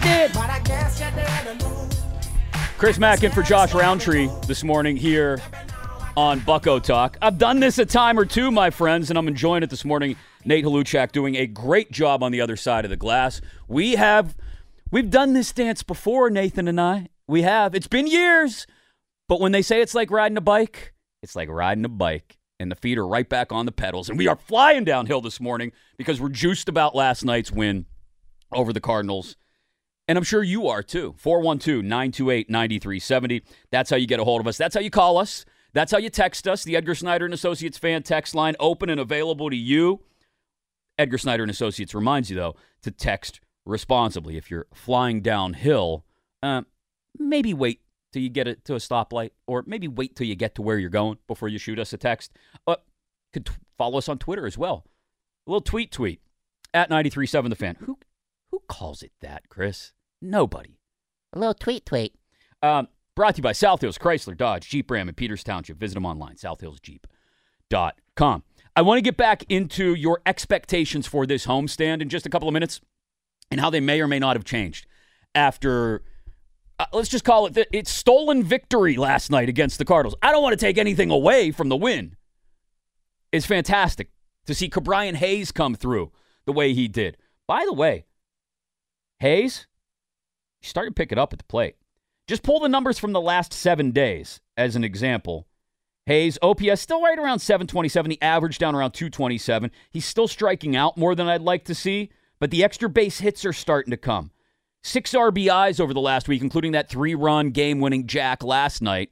I did. Chris Mack in for Josh Rowntree this morning here on Bucco Talk. I've done this a time or two, my friends, and I'm enjoying it this morning. Nate Haluchak doing a great job on the other side of the glass. We have we've done this dance before, Nathan and I. We have. It's been years, but when they say it's like riding a bike, it's like riding a bike, and the feet are right back on the pedals. And we are flying downhill this morning because we're juiced about last night's win over the Cardinals. And I'm sure you are too. 412 928 9370. That's how you get a hold of us. That's how you call us. That's how you text us. The Edgar Snyder and Associates fan text line open and available to you. Edgar Snyder and Associates reminds you, though, to text responsibly. If you're flying downhill, uh, maybe wait till you get it to a stoplight, or maybe wait till you get to where you're going before you shoot us a text. Uh, could t- follow us on Twitter as well. A little tweet tweet at 937 the fan. Who who calls it that, Chris? Nobody. A little tweet tweet. Um, brought to you by South Hills Chrysler Dodge Jeep Ram in Peters Township. Visit them online, southhillsjeep.com. I want to get back into your expectations for this homestand in just a couple of minutes and how they may or may not have changed after, uh, let's just call it, the, it's stolen victory last night against the Cardinals. I don't want to take anything away from the win. It's fantastic to see Ke'Bryan Hayes come through the way he did. By the way, Hayes, you started to pick it up at the plate. Just pull the numbers from the last seven days as an example. Hayes, OPS still right around 727. The average down around 227. He's still striking out more than I'd like to see, but the extra base hits are starting to come. Six RBIs over the last week, including that three run game winning jack last night.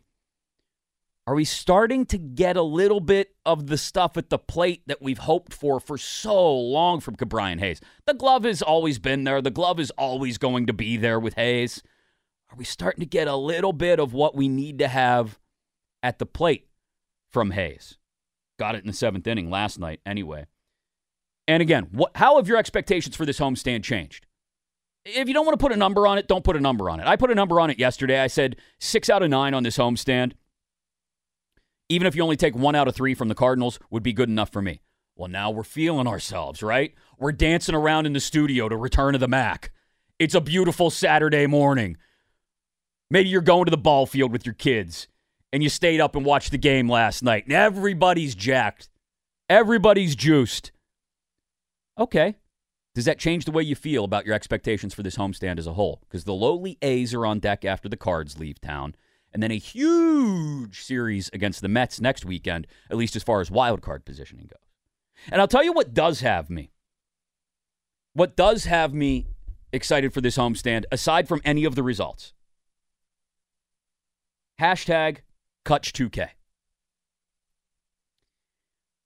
Are we starting to get a little bit of the stuff at the plate that we've hoped for for so long from Ke'Bryan Hayes? The glove has always been there. The glove is always going to be there with Hayes. Are we starting to get a little bit of what we need to have at the plate from Hayes? Got it in the seventh inning last night, anyway. And again, what, how have your expectations for this homestand changed? If you don't want to put a number on it, don't put a number on it. I put a number on it yesterday. I said six out of nine on this homestand even if you only take one out of three from the Cardinals, would be good enough for me. Well, now we're feeling ourselves, right? We're dancing around in the studio to Return of the Mac. It's a beautiful Saturday morning. Maybe you're going to the ball field with your kids and you stayed up and watched the game last night and everybody's jacked. Everybody's juiced. Okay. Does that change the way you feel about your expectations for this homestand as a whole? Because the lowly A's are on deck after the Cards leave town and then a huge series against the Mets next weekend, at least as far as wild card positioning goes. And I'll tell you what does have me. What does have me excited for this homestand, aside from any of the results? Hashtag Kutch2K.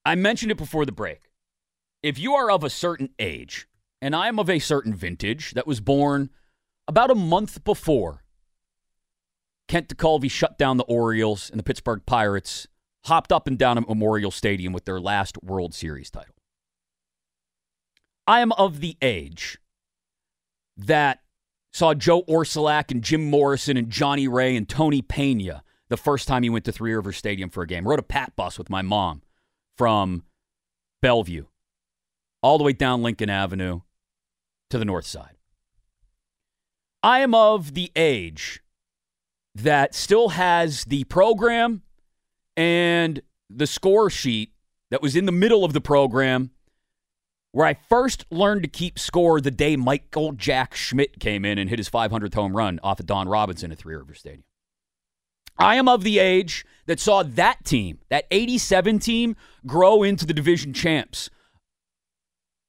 I mentioned it before the break. If you are of a certain age, and I am of a certain vintage that was born about a month before Kent Tekulve shut down the Orioles and the Pittsburgh Pirates, hopped up and down at Memorial Stadium with their last World Series title. I am of the age that saw Joe Orsulak and Jim Morrison and Johnny Ray and Tony Pena the first time he went to Three River Stadium for a game. Rode a pat bus with my mom from Bellevue all the way down Lincoln Avenue to the north side. I am of the age that still has the program and the score sheet that was in the middle of the program where I first learned to keep score the day Michael Jack Schmidt came in and hit his 500th home run off of Don Robinson at Three River Stadium. I am of the age that saw that team, that 87 team, grow into the division champs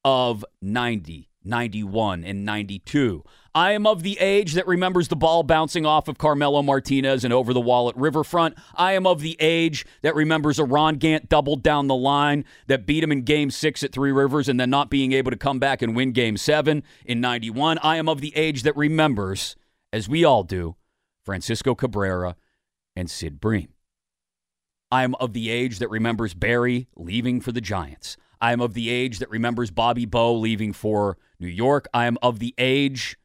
of 90, 91, and 92. I am of the age that remembers the ball bouncing off of Carmelo Martinez and over the wall at Riverfront. I am of the age that remembers a Ron Gant double down the line that beat him in game six at Three Rivers and then not being able to come back and win game seven in 91. I am of the age that remembers, as we all do, Francisco Cabrera and Sid Bream. I am of the age that remembers Barry leaving for the Giants. I am of the age that remembers Bobby Bowe leaving for New York. I am of the age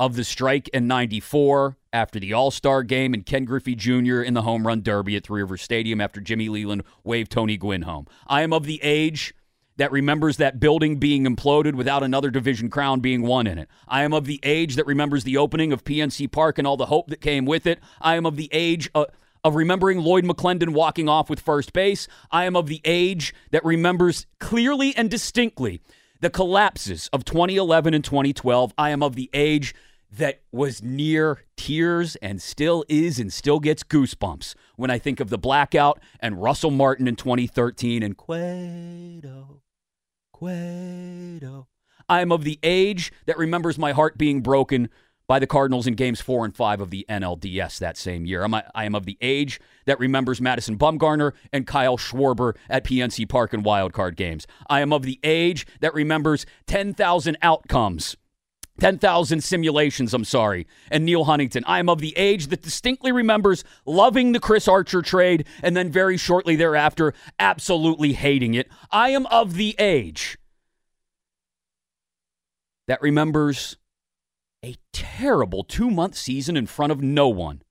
of the strike in 94 after the All Star game and Ken Griffey Jr. in the home run derby at Three River Stadium after Jimmy Leyland waved Tony Gwynn home. I am of the age that remembers that building being imploded without another division crown being won in it. I am of the age that remembers the opening of PNC Park and all the hope that came with it. I am of the age of, of remembering Lloyd McClendon walking off with first base. I am of the age that remembers clearly and distinctly the collapses of 2011 and 2012. I am of the age that was near tears and still is and still gets goosebumps when I think of the blackout and Russell Martin in 2013 and Cueto, Cueto. I am of the age that remembers my heart being broken by the Cardinals in games four and five of the NLDS that same year. I'm, I am of the age that remembers Madison Bumgarner and Kyle Schwarber at PNC Park in wildcard games. I am of the age that remembers 10,000 outcomes 10,000 simulations, I'm sorry, and Neal Huntington. I am of the age that distinctly remembers loving the Chris Archer trade and then very shortly thereafter absolutely hating it. I am of the age that remembers a terrible two month season in front of no one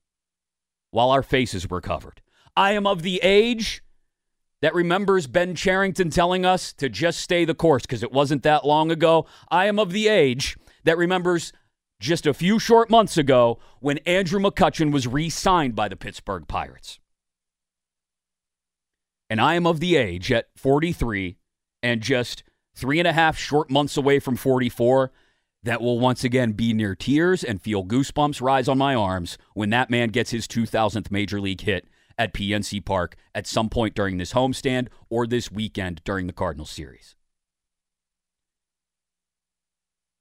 while our faces were covered. I am of the age that remembers Ben Cherington telling us to just stay the course because it wasn't that long ago. I am of the age that remembers just a few short months ago when Andrew McCutchen was re signed by the Pittsburgh Pirates. And I am of the age at 43 and just three and a half short months away from 44 that will once again be near tears and feel goosebumps rise on my arms when that man gets his 2000th major league hit at PNC Park at some point during this homestand or this weekend during the Cardinals series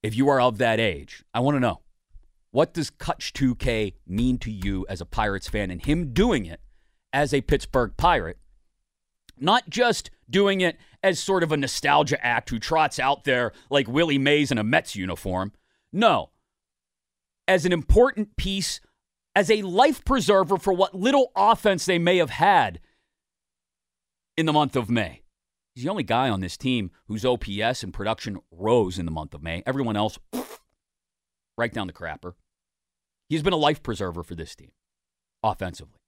if you are of that age, I want to know what does Kutch 2K mean to you as a Pirates fan and him doing it as a Pittsburgh Pirate? Not just doing it as sort of a nostalgia act who trots out there like Willie Mays in a Mets uniform. No. As an important piece, as a life preserver for what little offense they may have had in the month of May. He's the only guy on this team whose OPS and production rose in the month of May. Everyone else, right down the crapper. He's been a life preserver for this team offensively.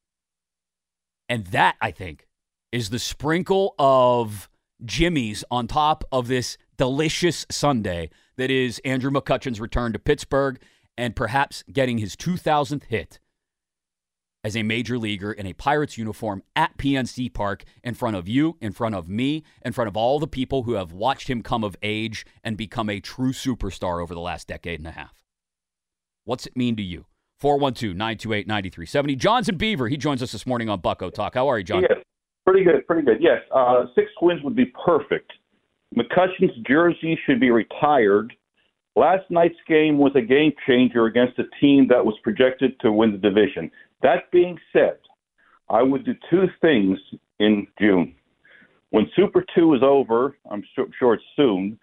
And that, I think, is the sprinkle of Jimmy's on top of this delicious sundae that is Andrew McCutchen's return to Pittsburgh and perhaps getting his 2000th hit as a major leaguer in a Pirates uniform at PNC Park in front of you, in front of me, in front of all the people who have watched him come of age and become a true superstar over the last decade and a half. What's it mean to you? 412 928 9370. John's in Beaver, he joins us this morning on Bucco Talk. How are you, John? Pretty good, pretty good. Yes, uh, six wins would be perfect. McCutchen's jersey should be retired. Last night's game was a game changer against a team that was projected to win the division. That being said, I would do two things in June. When Super 2 is over, I'm sure it's soon,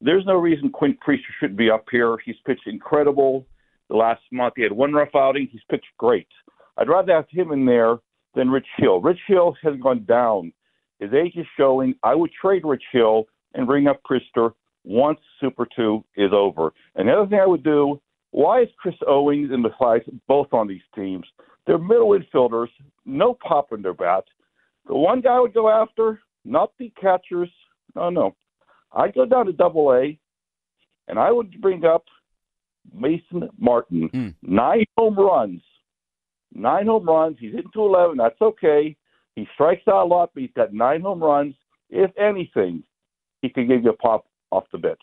there's no reason Quinn Priester shouldn't be up here. He's pitched incredible the last month. He had one rough outing. He's pitched great. I'd rather have him in there than Rich Hill. Rich Hill has gone down. His age is showing. I would trade Rich Hill and bring up Priester once Super 2 is over. And the other thing I would do, why is Chris Owings and Mathias both on these teams? They're middle infielders, no pop in their bats. The one guy I would go after, not the catchers. No, no. I'd go down to double A, and I would bring up Mason Martin. Mm. Nine home runs. Nine home runs. He's hitting 211. That's okay. He strikes out a lot, but he's got nine home runs. If anything, he could give you a pop off the bench.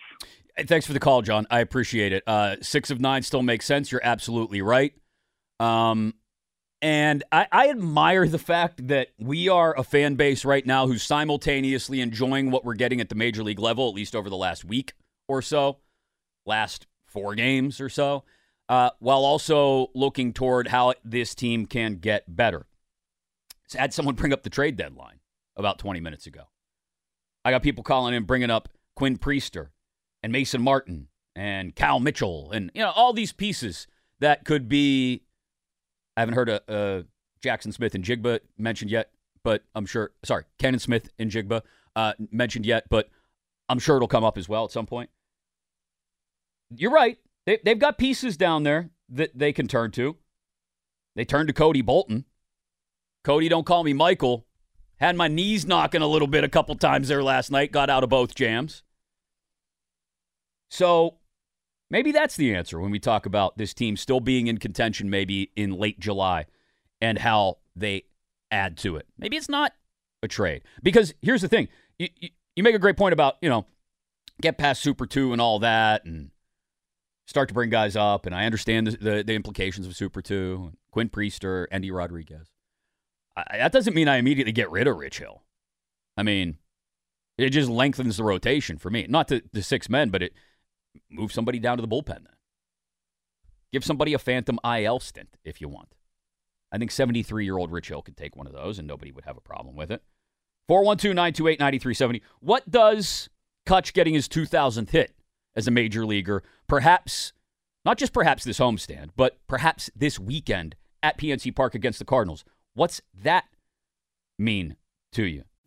Thanks for the call, John. I appreciate it. Uh, six of nine still makes sense. You're absolutely right. Um, and I, I admire the fact that we are a fan base right now who's simultaneously enjoying what we're getting at the major league level, at least over the last week or so, last four games or so, uh, while also looking toward how this team can get better. So I had someone bring up the trade deadline about 20 minutes ago. I got people calling in bringing up Quinn Priester and Mason Martin and Cal Mitchell and you know all these pieces that could be. I haven't heard a, uh Jackson Smith-Njigba mentioned yet, but I'm sure. Sorry, Canaan Smith-Njigba uh, mentioned yet, but I'm sure it'll come up as well at some point. You're right. They, they've got pieces down there that they can turn to. They turned to Cody Bolton. Cody, don't call me Michael. Had my knees knocking a little bit a couple times there last night. Got out of both jams. So maybe that's the answer when we talk about this team still being in contention maybe in late July and how they add to it. Maybe it's not a trade. Because here's the thing you, you, you make a great point about, you know, get past Super 2 and all that and start to bring guys up. And I understand the, the, the implications of Super 2, Quinn Priester, Endy Rodriguez. I, that doesn't mean I immediately get rid of Rich Hill. I mean, it just lengthens the rotation for me. Not to the six men, but it move somebody down to the bullpen then. Give somebody a phantom IL stint if you want. I think 73 year old Rich Hill could take one of those and nobody would have a problem with it. 412 928 9370. What does Kutch getting his 2000th hit as a major leaguer, perhaps, not just perhaps this homestand, but perhaps this weekend at PNC Park against the Cardinals? What's that mean to you?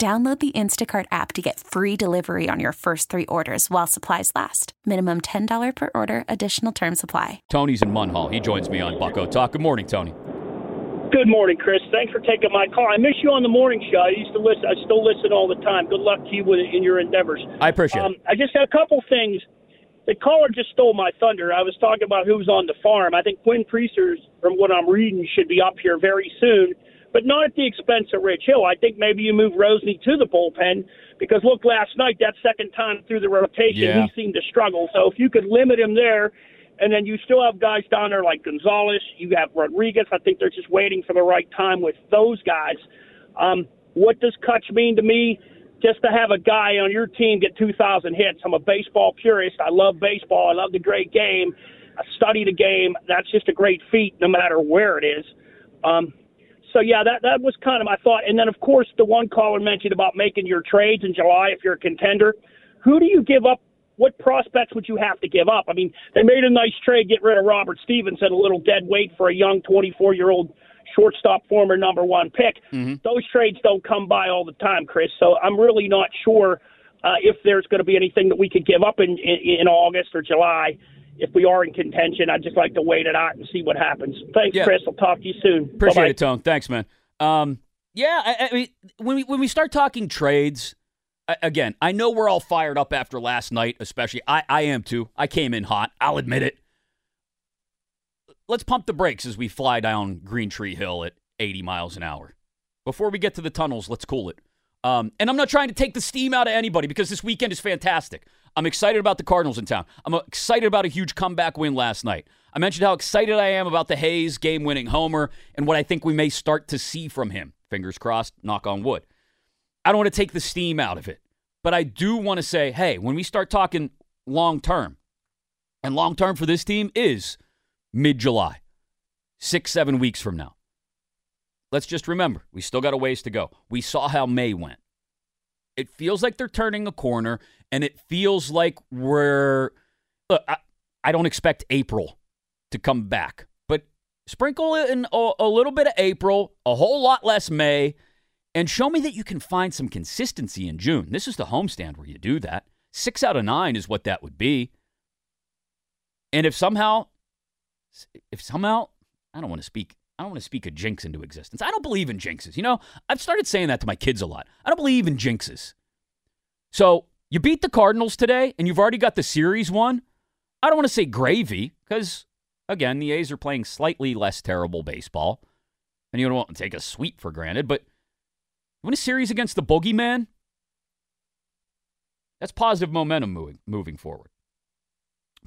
Download the Instacart app to get free delivery on your first three orders while supplies last. Minimum $10 per order, additional term supply. Tony's in Munhall. He joins me on Bucco Talk. Good morning, Tony. Good morning, Chris. Thanks for taking my call. I miss you on the morning show. I used to listen. I still listen all the time. Good luck to you with, in your endeavors. I appreciate Um, it. I just had a couple things. The caller just stole my thunder. I was talking about who's on the farm. I think Quinn Priesters, from what I'm reading, should be up here very soon, but not at the expense of Rich Hill. I think maybe you move Roansy to the bullpen because look, last night that second time through the rotation, Yeah. he seemed to struggle. So if you could limit him there, and then you still have guys down there like Gonzalez, you have Rodriguez. I think they're just waiting for the right time with those guys. Um, what does Kutch mean to me? Just to have a guy on your team get 2,000 hits. I'm a baseball purist. I love baseball. I love the great game. I study the game. That's just a great feat, no matter where it is. Um, so yeah, that that was kind of my thought. And then of course the one caller mentioned about making your trades in July if you're a contender. Who do you give up? What prospects would you have to give up? I mean, they made a nice trade, get rid of Robert Stephenson, a little dead weight for a young 24 year old shortstop, former number one pick. Those trades don't come by all the time, Chris. So I'm really not sure uh, if there's going to be anything that we could give up in, in in August or July. If we are in contention, I'd just like to wait it out and see what happens. Thanks, Yeah. Chris. I'll talk to you soon. Appreciate Bye-bye. it, Tone. Thanks, man. Um, yeah, I, I mean, when we when we start talking trades, I, again, I know we're all fired up after last night, especially. I, I am too. I came in hot. I'll admit it. Let's pump the brakes as we fly down Green Tree Hill at 80 miles an hour. Before we get to the tunnels, let's cool it. Um, and I'm not trying to take the steam out of anybody because this weekend is fantastic. I'm excited about the Cardinals in town. I'm excited about a huge comeback win last night. I mentioned how excited I am about the Hayes game winning homer and what I think we may start to see from him. Fingers crossed, knock on wood. I don't want to take the steam out of it, but I do want to say hey, when we start talking long term, and long term for this team is mid July, six, seven weeks from now. let's just remember we still got a ways to go. We saw how May went. It feels like they're turning a corner, and it feels like we're. Look, I, I don't expect April to come back, but sprinkle in a, a little bit of April, a whole lot less May, and show me that you can find some consistency in June. This is the homestand where you do that. Six out of nine is what that would be. And if somehow, if somehow, I don't want to speak I don't want to speak a jinx into existence. I don't believe in jinxes. You know, I've started saying that to my kids a lot. I don't believe in jinxes. So you beat the Cardinals today, and you've already got the series won. I don't want to say gravy because, again, the A's are playing slightly less terrible baseball, and you don't want to take a sweep for granted. But win a series against the Boogeyman. That's positive momentum moving moving forward.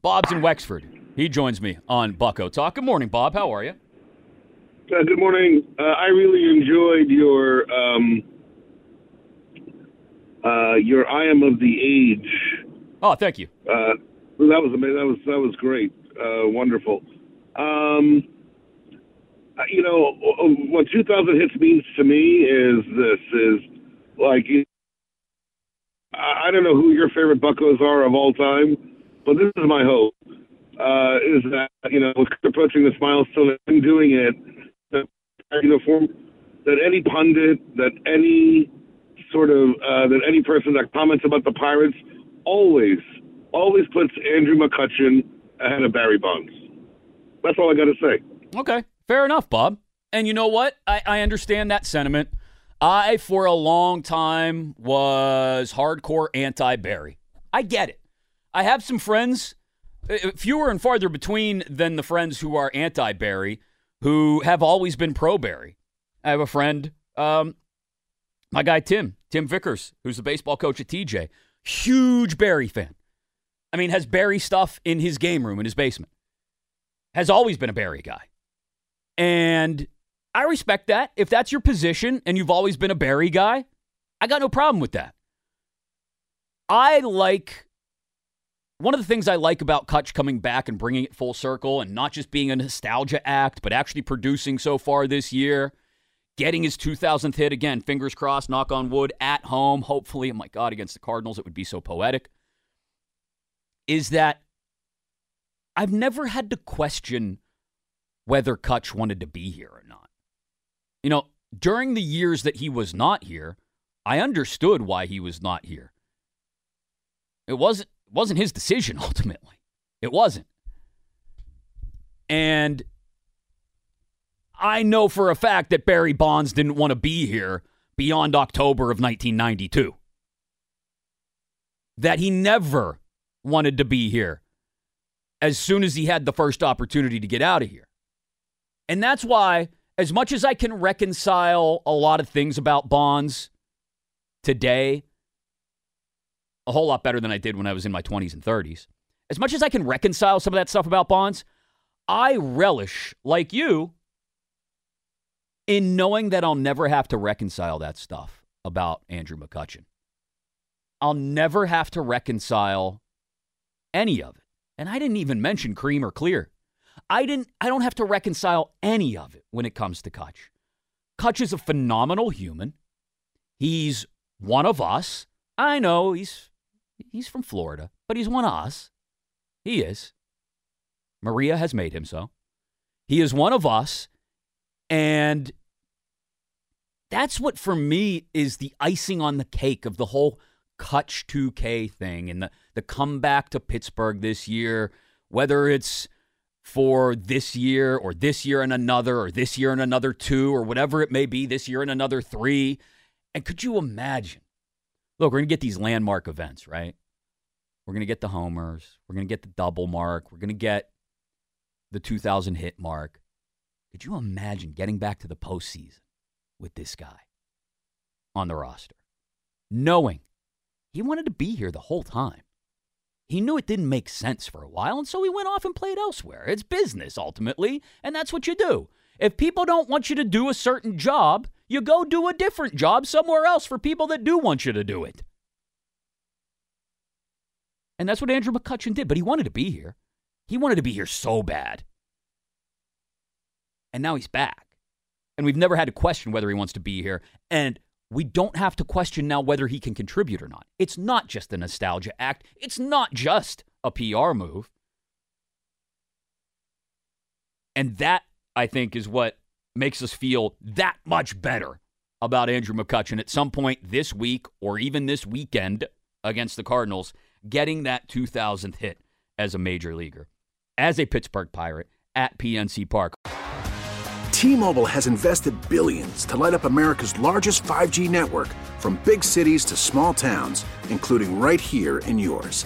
Bob's in Wexford. He joins me on Bucco Talk. Good morning, Bob. How are you? Uh, good morning. Uh, I really enjoyed your um, uh, your I am of the age. Oh, thank you. Uh, that was amazing. That was that was great. Uh, wonderful. Um, uh, you know what 2000 hits means to me is this is like I don't know who your favorite Buccos are of all time, but this is my hope. Uh, is that you know approaching this milestone and doing it uniform that any pundit, that any sort of uh, that any person that comments about the Pirates always, always puts Andrew McCutchen ahead of Barry Bonds. That's all I got to say. Okay, fair enough, Bob. And you know what? I, I understand that sentiment. I, for a long time, was hardcore anti Barry. I get it. I have some friends, uh, fewer and farther between than the friends who are anti Barry who have always been pro Barry. I have a friend, um, my guy Tim, Tim Vickers, who's the baseball coach at TJ, huge Barry fan. I mean, has Barry stuff in his game room in his basement. Has always been a Barry guy. And I respect that. If that's your position and you've always been a Barry guy, I got no problem with that. I like one of the things I like about Kutch coming back and bringing it full circle and not just being a nostalgia act, but actually producing so far this year, getting his 2000th hit again, fingers crossed, knock on wood, at home, hopefully, oh my God, against the Cardinals, it would be so poetic, is that I've never had to question whether Kutch wanted to be here or not. You know, during the years that he was not here, I understood why he was not here. It wasn't wasn't his decision ultimately. It wasn't. And I know for a fact that Barry Bonds didn't want to be here beyond October of 1992. That he never wanted to be here as soon as he had the first opportunity to get out of here. And that's why, as much as I can reconcile a lot of things about Bonds today, a whole lot better than I did when I was in my 20s and 30s. As much as I can reconcile some of that stuff about Bonds, I relish, like you, in knowing that I'll never have to reconcile that stuff about Andrew McCutchen. I'll never have to reconcile any of it. And I didn't even mention cream or clear. I didn't I don't have to reconcile any of it when it comes to Kutch. Kutch is a phenomenal human. He's one of us. I know he's He's from Florida, but he's one of us. He is. Maria has made him so. He is one of us. And that's what, for me, is the icing on the cake of the whole Kutch 2K thing and the, the comeback to Pittsburgh this year, whether it's for this year or this year and another or this year and another two or whatever it may be, this year and another three. And could you imagine look, we're going to get these landmark events, right? We're going to get the homers. We're going to get the double mark. We're going to get the 2000 hit mark. Could you imagine getting back to the postseason with this guy on the roster, knowing he wanted to be here the whole time? He knew it didn't make sense for a while, and so he went off and played elsewhere. It's business, ultimately, and that's what you do. If people don't want you to do a certain job, you go do a different job somewhere else for people that do want you to do it. And that's what Andrew McCutchen did, but he wanted to be here. He wanted to be here so bad. And now he's back. And we've never had to question whether he wants to be here. And we don't have to question now whether he can contribute or not. It's not just a nostalgia act, it's not just a PR move. And that, I think, is what makes us feel that much better about Andrew McCutchen at some point this week or even this weekend against the Cardinals, getting that 2000th hit as a major leaguer, as a Pittsburgh Pirate at PNC Park. T-Mobile has invested billions to light up America's largest 5G network from big cities to small towns, including right here in yours.